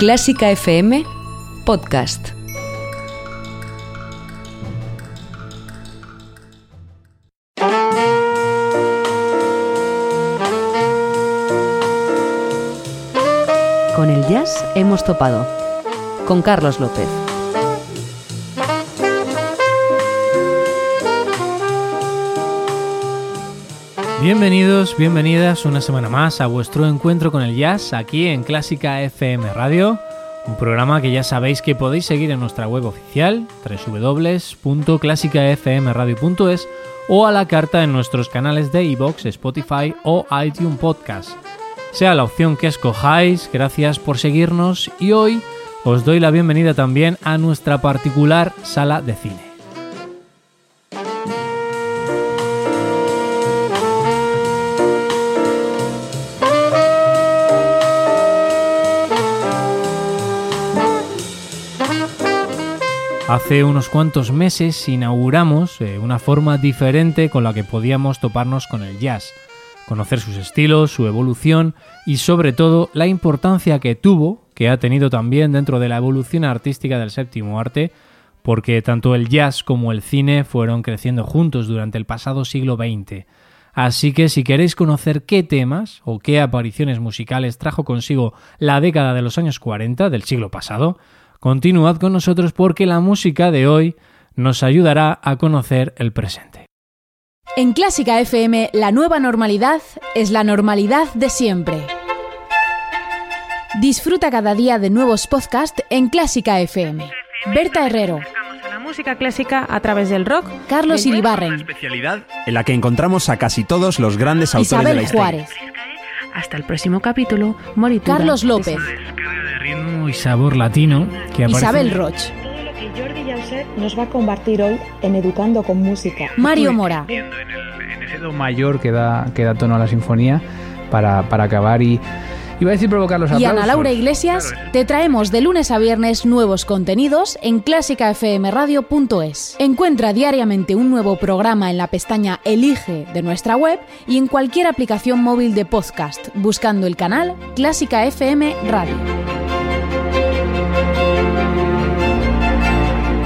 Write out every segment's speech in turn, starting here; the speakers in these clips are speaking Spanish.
Clásica FM Podcast. Con el jazz hemos topado. Con Carlos López. Bienvenidos, bienvenidas una semana más a vuestro encuentro con el jazz aquí en Clásica FM Radio, un programa que ya sabéis que podéis seguir en nuestra web oficial www.clásicafmradio.es o a la carta en nuestros canales de iBox, Spotify o iTunes Podcast. Sea la opción que escojáis, gracias por seguirnos y hoy os doy la bienvenida también a nuestra particular sala de cine. Hace unos cuantos meses inauguramos eh, una forma diferente con la que podíamos toparnos con el jazz, conocer sus estilos, su evolución y sobre todo la importancia que tuvo, que ha tenido también dentro de la evolución artística del séptimo arte, porque tanto el jazz como el cine fueron creciendo juntos durante el pasado siglo XX. Así que si queréis conocer qué temas o qué apariciones musicales trajo consigo la década de los años 40 del siglo pasado, Continuad con nosotros porque la música de hoy nos ayudará a conocer el presente. En Clásica FM, la nueva normalidad es la normalidad de siempre. Disfruta cada día de nuevos podcasts en Clásica FM. Berta Herrero. La música clásica a través del rock. Carlos Iribarren. especialidad en la que encontramos a casi todos los grandes autores de la Isabel historia. Juárez. Hasta el próximo capítulo, Moritura. Carlos López. de ritmo y sabor latino que Isabel Roch. Jordi Jauset nos va a compartir hoy en Educando con Música. Mario Mora. en, el- en ese do mayor que da, que da tono a la sinfonía para, para acabar y iba a decir provocar los Y aplausos. Ana Laura Iglesias, te traemos de lunes a viernes nuevos contenidos en clásicafmradio.es. Encuentra diariamente un nuevo programa en la pestaña Elige de nuestra web y en cualquier aplicación móvil de podcast, buscando el canal Clásica FM Radio.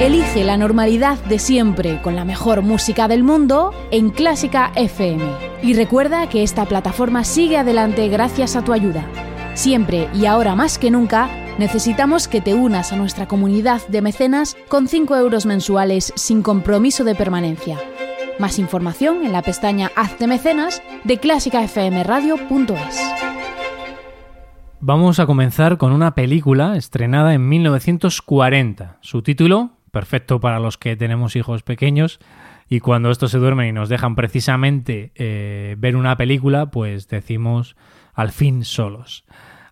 Elige la normalidad de siempre con la mejor música del mundo en Clásica FM. Y recuerda que esta plataforma sigue adelante gracias a tu ayuda. Siempre y ahora más que nunca, necesitamos que te unas a nuestra comunidad de mecenas con 5 euros mensuales sin compromiso de permanencia. Más información en la pestaña Hazte mecenas de clásicafmradio.es. Vamos a comenzar con una película estrenada en 1940. Su título, perfecto para los que tenemos hijos pequeños y cuando estos se duermen y nos dejan precisamente eh, ver una película, pues decimos al fin solos.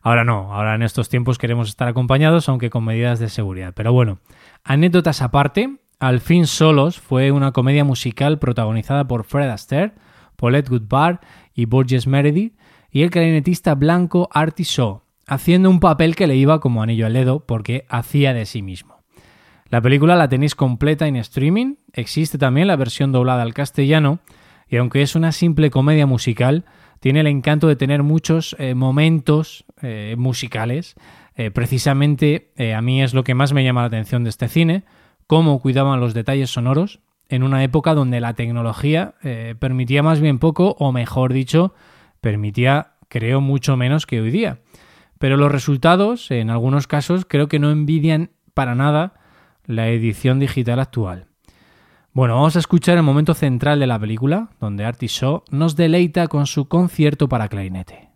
Ahora no, ahora en estos tiempos queremos estar acompañados, aunque con medidas de seguridad. Pero bueno, anécdotas aparte, Al fin solos fue una comedia musical protagonizada por Fred Astaire, Paulette Goodbar y Borges Meredith, y el clarinetista blanco Artie Shaw, haciendo un papel que le iba como anillo al dedo porque hacía de sí mismo. La película la tenéis completa en streaming, existe también la versión doblada al castellano, y aunque es una simple comedia musical, tiene el encanto de tener muchos eh, momentos eh, musicales. Eh, precisamente a mí es lo que más me llama la atención de este cine, cómo cuidaban los detalles sonoros en una época donde la tecnología permitía más bien poco, o mejor dicho, permitía, creo, mucho menos que hoy día. Pero los resultados, en algunos casos, creo que no envidian para nada la edición digital actual. Bueno, vamos a escuchar el momento central de la película, donde Artie Shaw nos deleita con su concierto para clarinete.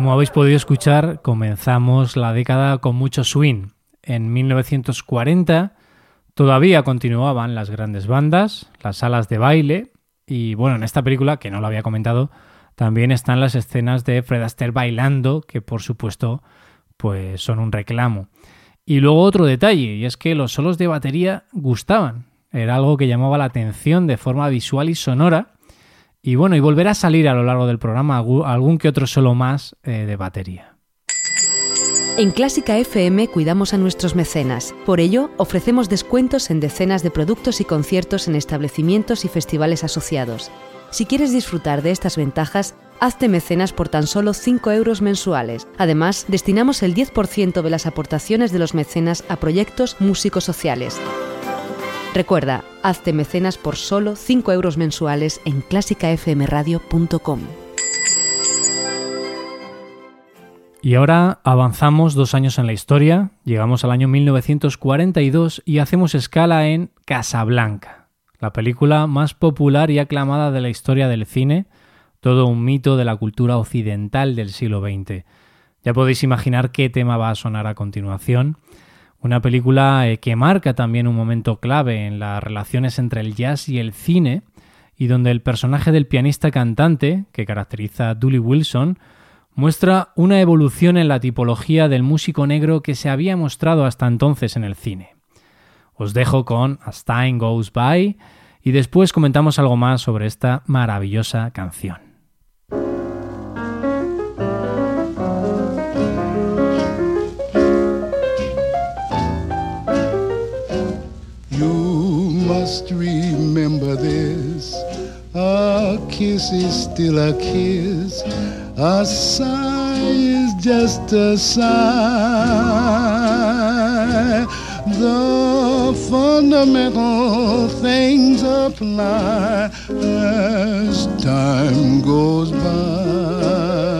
Como habéis podido escuchar, comenzamos la década con mucho swing. En 1940 todavía continuaban las grandes bandas, las salas de baile y bueno, en esta película, que no lo había comentado, también están las escenas de Fred Astaire bailando, que por supuesto pues son un reclamo. Y luego otro detalle, y es que los solos de batería gustaban. Era algo que llamaba la atención de forma visual y sonora. Y bueno, y volverá a salir a lo largo del programa algún que otro solo más eh, de batería. En Clásica FM cuidamos a nuestros mecenas. Por ello, ofrecemos descuentos en decenas de productos y conciertos en establecimientos y festivales asociados. Si quieres disfrutar de estas ventajas, hazte mecenas por tan solo 5 euros mensuales. Además, destinamos el 10% de las aportaciones de los mecenas a proyectos músicos sociales. Recuerda, hazte mecenas por solo 5 euros mensuales en clásicafmradio.com. Y ahora avanzamos dos años en la historia, llegamos al año 1942 y hacemos escala en Casablanca, la película más popular y aclamada de la historia del cine, todo un mito de la cultura occidental del siglo XX. Ya podéis imaginar qué tema va a sonar a continuación. Una película eh, que marca también un momento clave en las relaciones entre el jazz y el cine, y donde el personaje del pianista cantante, que caracteriza a Dooley Wilson, muestra una evolución en la tipología del músico negro que se había mostrado hasta entonces en el cine. Os dejo con As Time Goes By y después comentamos algo más sobre esta maravillosa canción. Must remember this. A kiss is still a kiss. A sigh is just a sigh. The fundamental things apply as time goes by.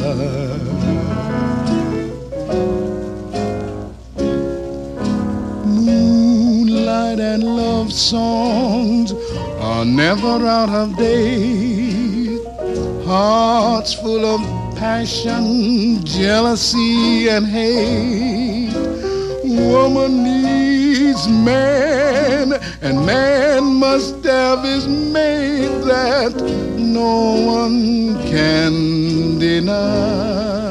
Love songs are never out of date. Hearts full of passion, jealousy, and hate. Woman needs man, and man must have his mate that no one can deny.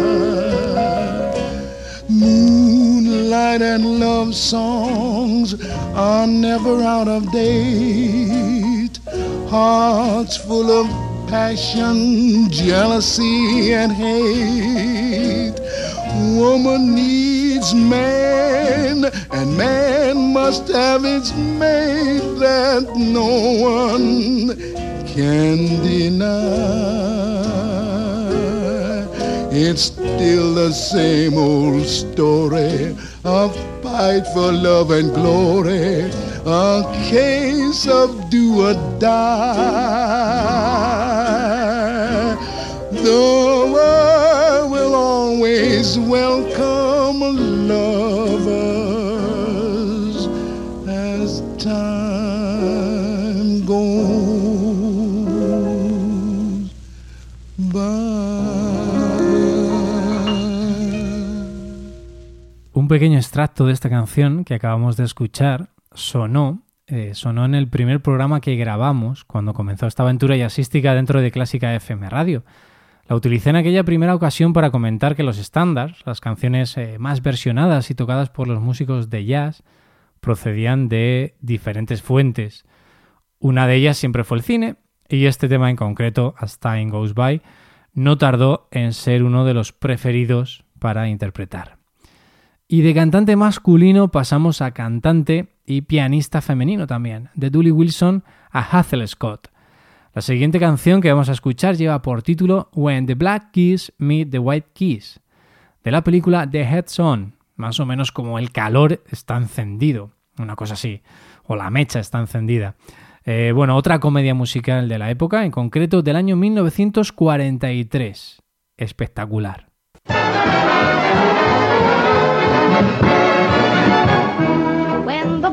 Moonlight and love songs are never out of date. Hearts full of passion, jealousy, and hate. Woman needs man, and man must have its mate that no one can deny. It's still the same old story. Of fight for love and glory, a case of do or die. The world will always welcome lovers pequeño extracto de esta canción que acabamos de escuchar sonó, eh, sonó en el primer programa que grabamos cuando comenzó esta aventura jazzística dentro de Clásica FM Radio. La utilicé en aquella primera ocasión para comentar que los estándares, las canciones eh, más versionadas y tocadas por los músicos de jazz, procedían de diferentes fuentes. Una de ellas siempre fue el cine, y este tema en concreto, As Time Goes By, no tardó en ser uno de los preferidos para interpretar. Y de cantante masculino pasamos a cantante y pianista femenino también, de Dooley Wilson a Hazel Scott. La siguiente canción que vamos a escuchar lleva por título When the Black Keys Meet the White Keys, de la película The Head's On, más o menos como el calor está encendido, una cosa así, o la mecha está encendida. Eh, bueno, otra comedia musical de la época, en concreto del año 1943. Espectacular.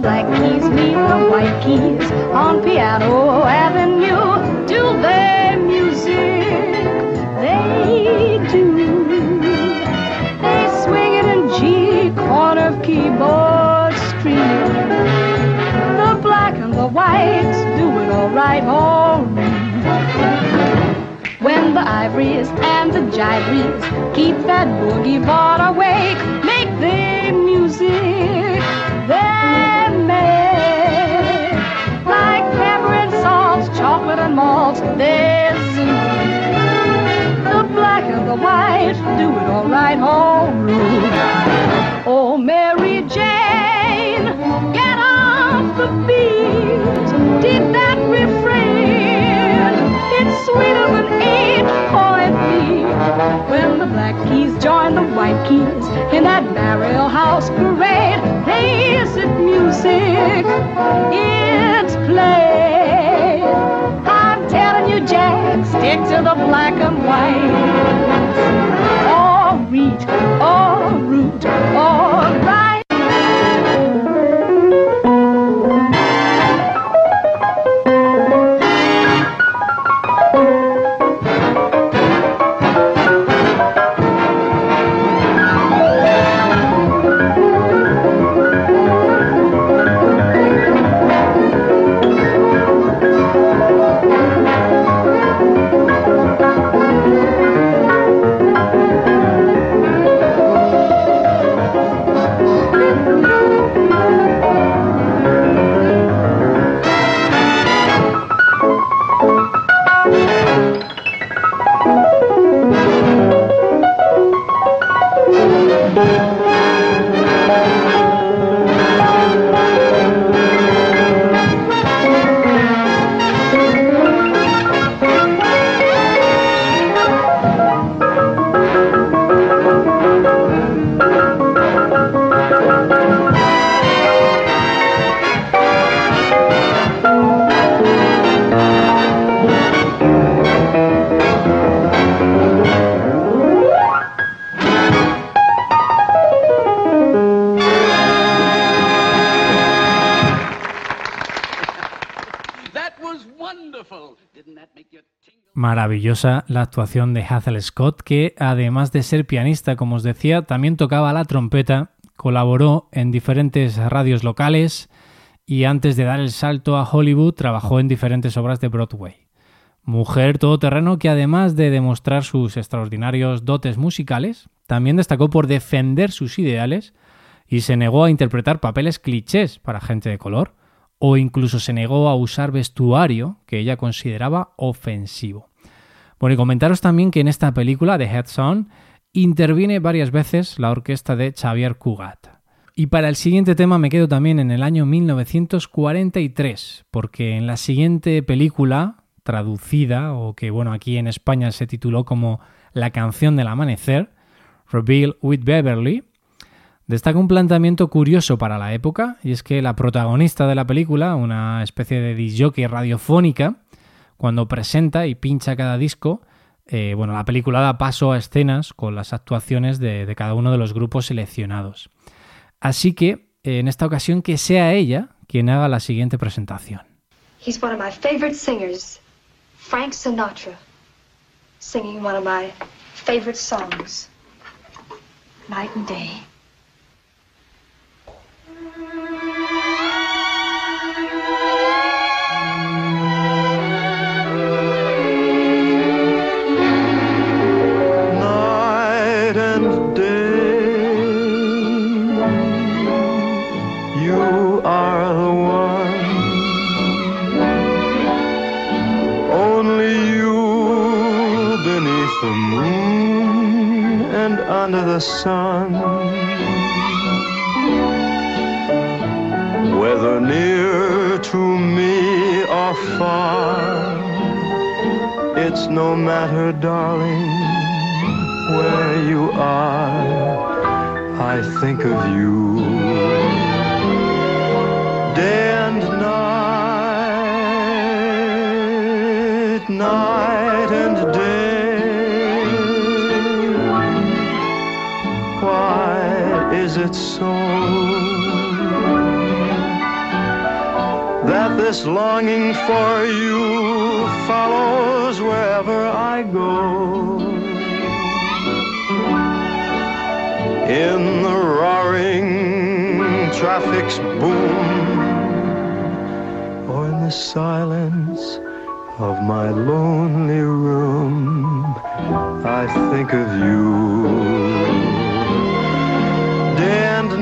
Black keys meet the white keys on Piano Avenue, do they music? They do. They swing it in G, corner of keyboard street. The black and the white do it all right, all right. When the ivories and the gyries keep that boogie board awake, make the music malt, there's the black and the white do it all right, all right. Oh, Mary Jane, get off the beat. Did that refrain? It's sweeter than eight point beat. When the black keys join the white keys in that burial house parade, it music. It's played. Jack, stick to the black and white. Or wheat, or root, or Maravillosa la actuación de Hazel Scott, que además de ser pianista, como os decía, también tocaba la trompeta, colaboró en diferentes radios locales y antes de dar el salto a Hollywood trabajó en diferentes obras de Broadway. Mujer todoterreno que además de demostrar sus extraordinarios dotes musicales, también destacó por defender sus ideales y se negó a interpretar papeles clichés para gente de color, o incluso se negó a usar vestuario que ella consideraba ofensivo. Bueno, y comentaros también que en esta película de Head On interviene varias veces la orquesta de Xavier Cugat. Y para el siguiente tema me quedo también en el año 1943, porque en la siguiente película, traducida, o que bueno, aquí en España se tituló como La canción del amanecer, Reveal with Beverly, Destaca un planteamiento curioso para la época, y es que la protagonista de la película, una especie de disjockey radiofónica, cuando presenta y pincha cada disco, eh, bueno, la película da paso a escenas con las actuaciones de, cada uno de los grupos seleccionados. Así que, en esta ocasión, que sea ella quien haga la siguiente presentación. He's one of my favorite singers, Frank Sinatra, singing one of my songs, Night and Day. Under the sun. Whether near to me or far, it's no matter, darling, where you are. I think of you it so that this longing for you follows wherever I go? in the roaring traffic's boom or in the silence of my lonely room I think of you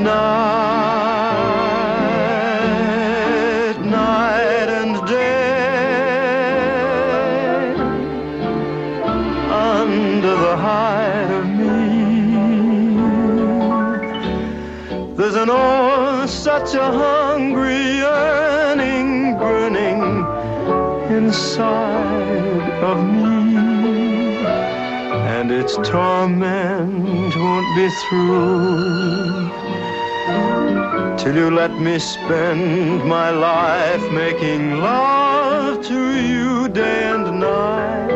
night night and day under the hide of me. There's an oh, such a hungry yearning burning inside of me. And its torment won't be through till you let me spend my life making love to you day and night,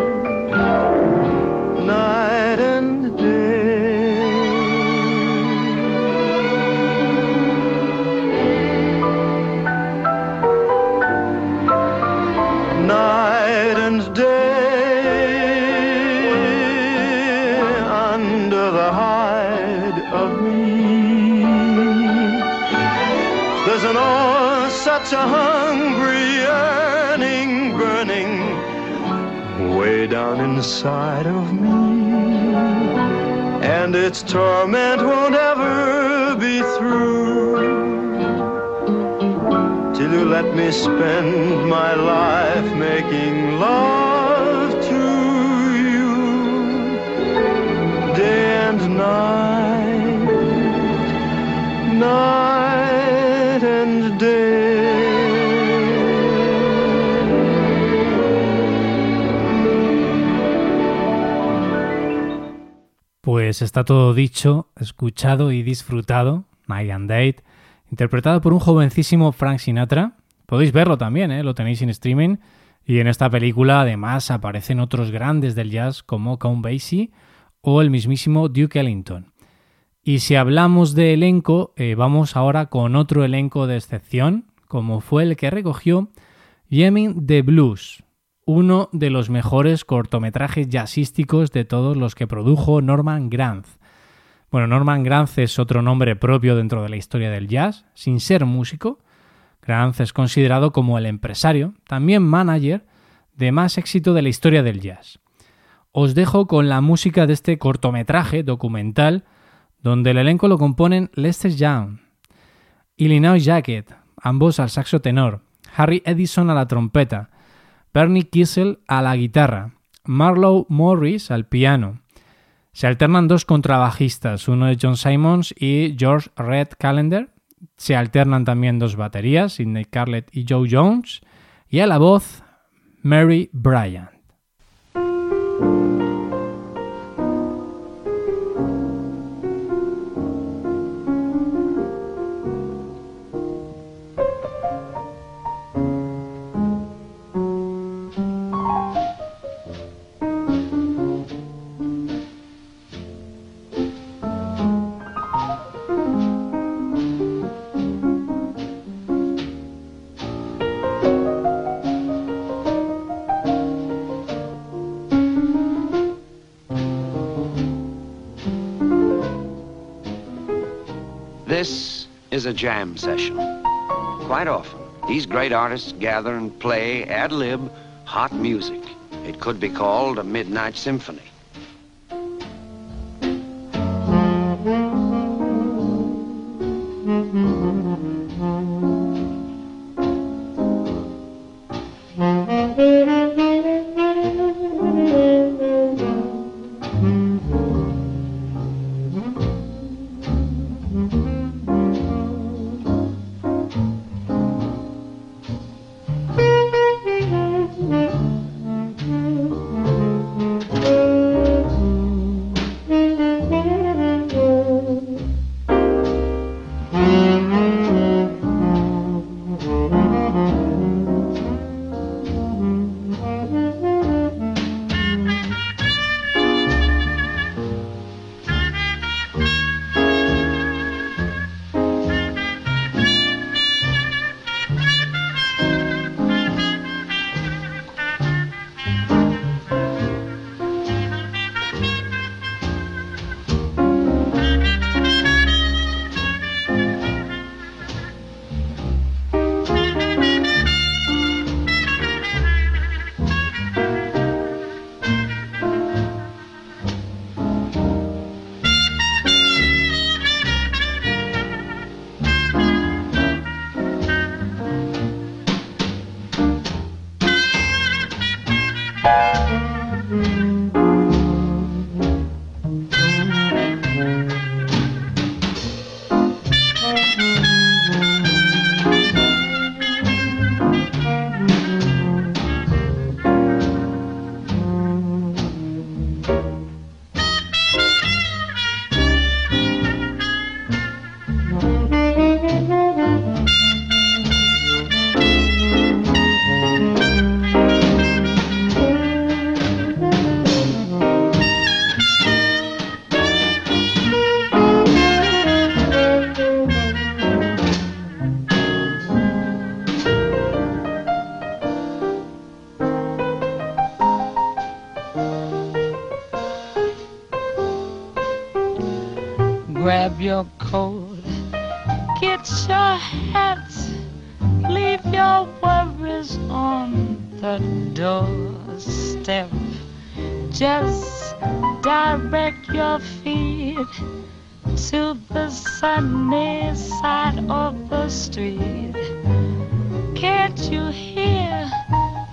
such a hungry yearning burning way down inside of me. And its torment won't ever be through till you let me spend my life making love to you day and night, Pues está todo dicho, escuchado y disfrutado. Night and Date, interpretado por un jovencísimo Frank Sinatra. Podéis verlo también, ¿eh? lo tenéis en streaming. Y en esta película además aparecen otros grandes del jazz como Count Basie o el mismísimo Duke Ellington. Y si hablamos de elenco, eh, vamos ahora con otro elenco de excepción, como fue el que recogió Yemin the Blues, uno de los mejores cortometrajes jazzísticos de todos los que produjo Norman Granz. Bueno, Norman Granz es otro nombre propio dentro de la historia del jazz, sin ser músico. Granz es considerado como el empresario, también manager, de más éxito de la historia del jazz. Os dejo con la música de este cortometraje documental, donde el elenco lo componen Lester Young, Illinois Jacket, ambos al saxo tenor, Harry Edison a la trompeta, Bernie Kissel a la guitarra, Marlowe Morris al piano, se alternan dos contrabajistas, uno es John Simons y George Red Callender. Se alternan también dos baterías, Sidney Carlett y Joe Jones. Y a la voz, Mary Bryant. Jam session. Quite often, these great artists gather and play ad lib hot music. It could be called a midnight symphony. Doorstep. Just direct your feet to the sunny side of the street. Can't you hear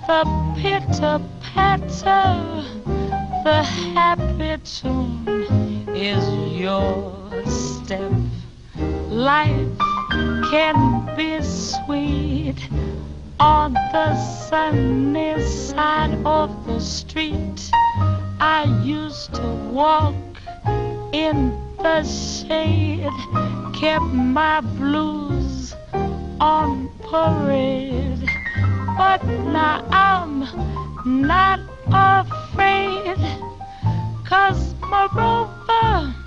the pitter patter? The happy tune is your step. Life can be sweet on the sunny side of the street. I used to walk in the shade, kept my blues on parade. But now I'm not afraid, cause my rover,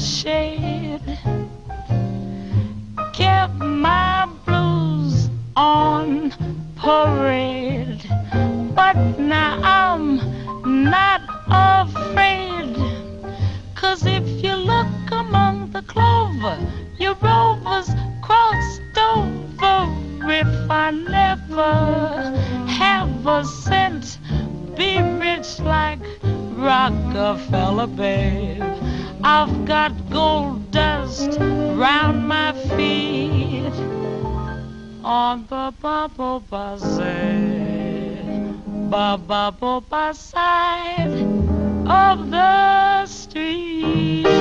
shade, kept my blues on parade. But now I'm not afraid, cause if you look among the clover, your rover's crossed over. If I never have a cent, be rich like Rockefeller, babe. I've got gold dust round my feet on the bubble bazaar, bubble side of the street.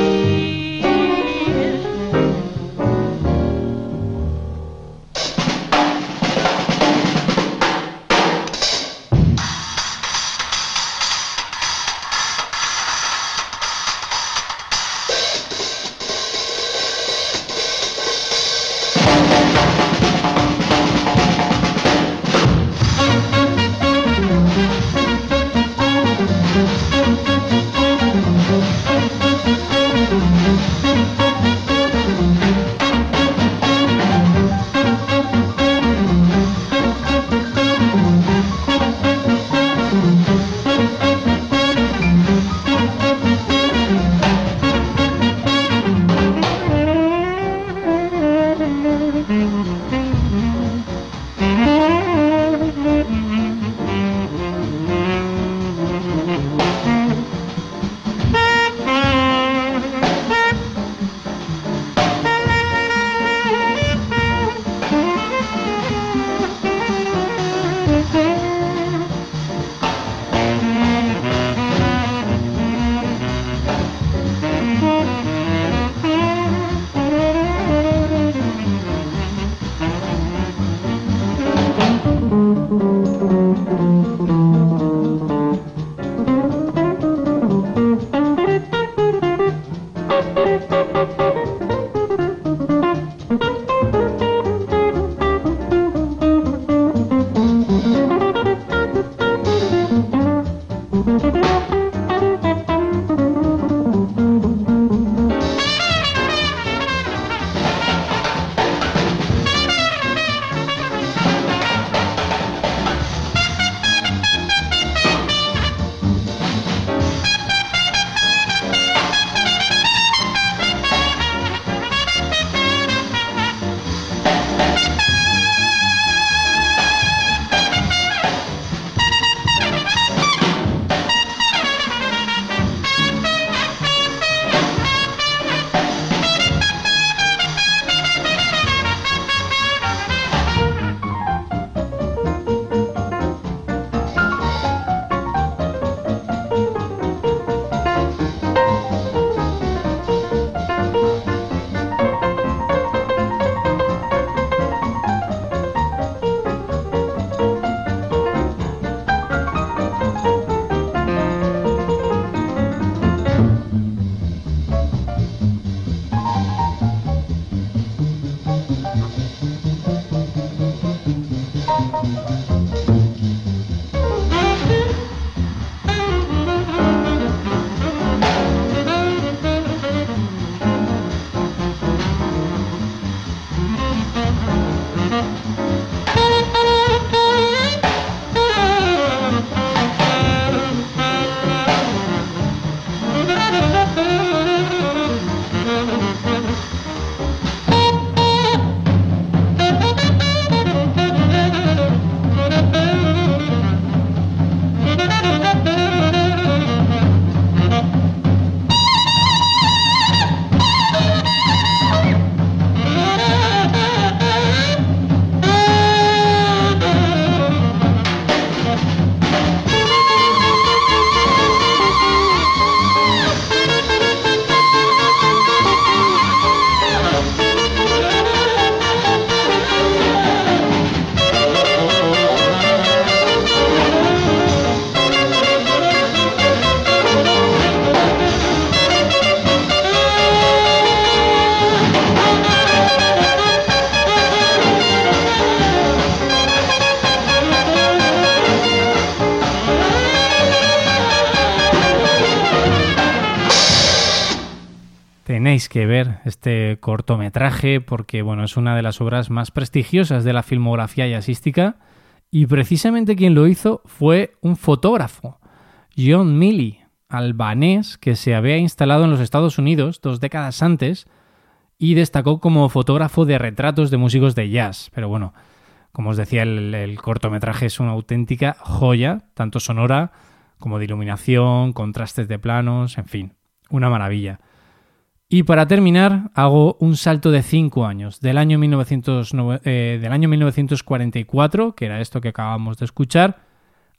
Tenéis que ver este cortometraje porque bueno, es una de las obras más prestigiosas de la filmografía jazzística y precisamente quien lo hizo fue un fotógrafo, John Milley, albanés que se había instalado en los Estados Unidos dos décadas antes y destacó como fotógrafo de retratos de músicos de jazz. Pero bueno, como os decía, el, el cortometraje es una auténtica joya, tanto sonora como de iluminación, contrastes de planos, en fin, una maravilla. Y para terminar, hago un salto de 5 años, del año, 1909 eh, del año 1944, que era esto que acabamos de escuchar,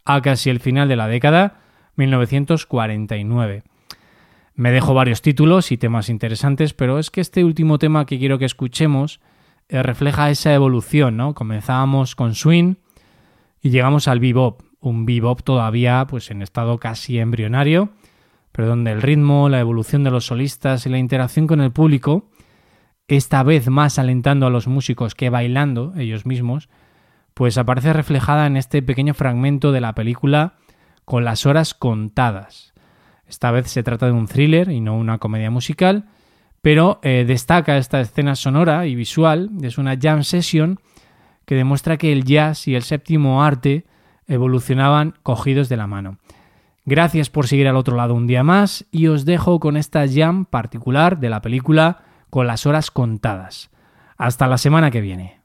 a casi el final de la década, 1949. Me dejo varios títulos y temas interesantes, pero es que este último tema que quiero que escuchemos eh, refleja esa evolución, ¿no? Comenzábamos con swing y llegamos al bebop, un bebop todavía pues en estado casi embrionario, pero donde el ritmo, la evolución de los solistas y la interacción con el público, esta vez más alentando a los músicos que bailando ellos mismos, pues aparece reflejada en este pequeño fragmento de la película con las horas contadas. Esta vez se trata de un thriller y no una comedia musical, pero eh, destaca esta escena sonora y visual, es una jam session que demuestra que el jazz y el séptimo arte evolucionaban cogidos de la mano. Gracias por seguir al otro lado un día más y os dejo con esta jam particular de la película con las horas contadas. Hasta la semana que viene.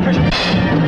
Fecha.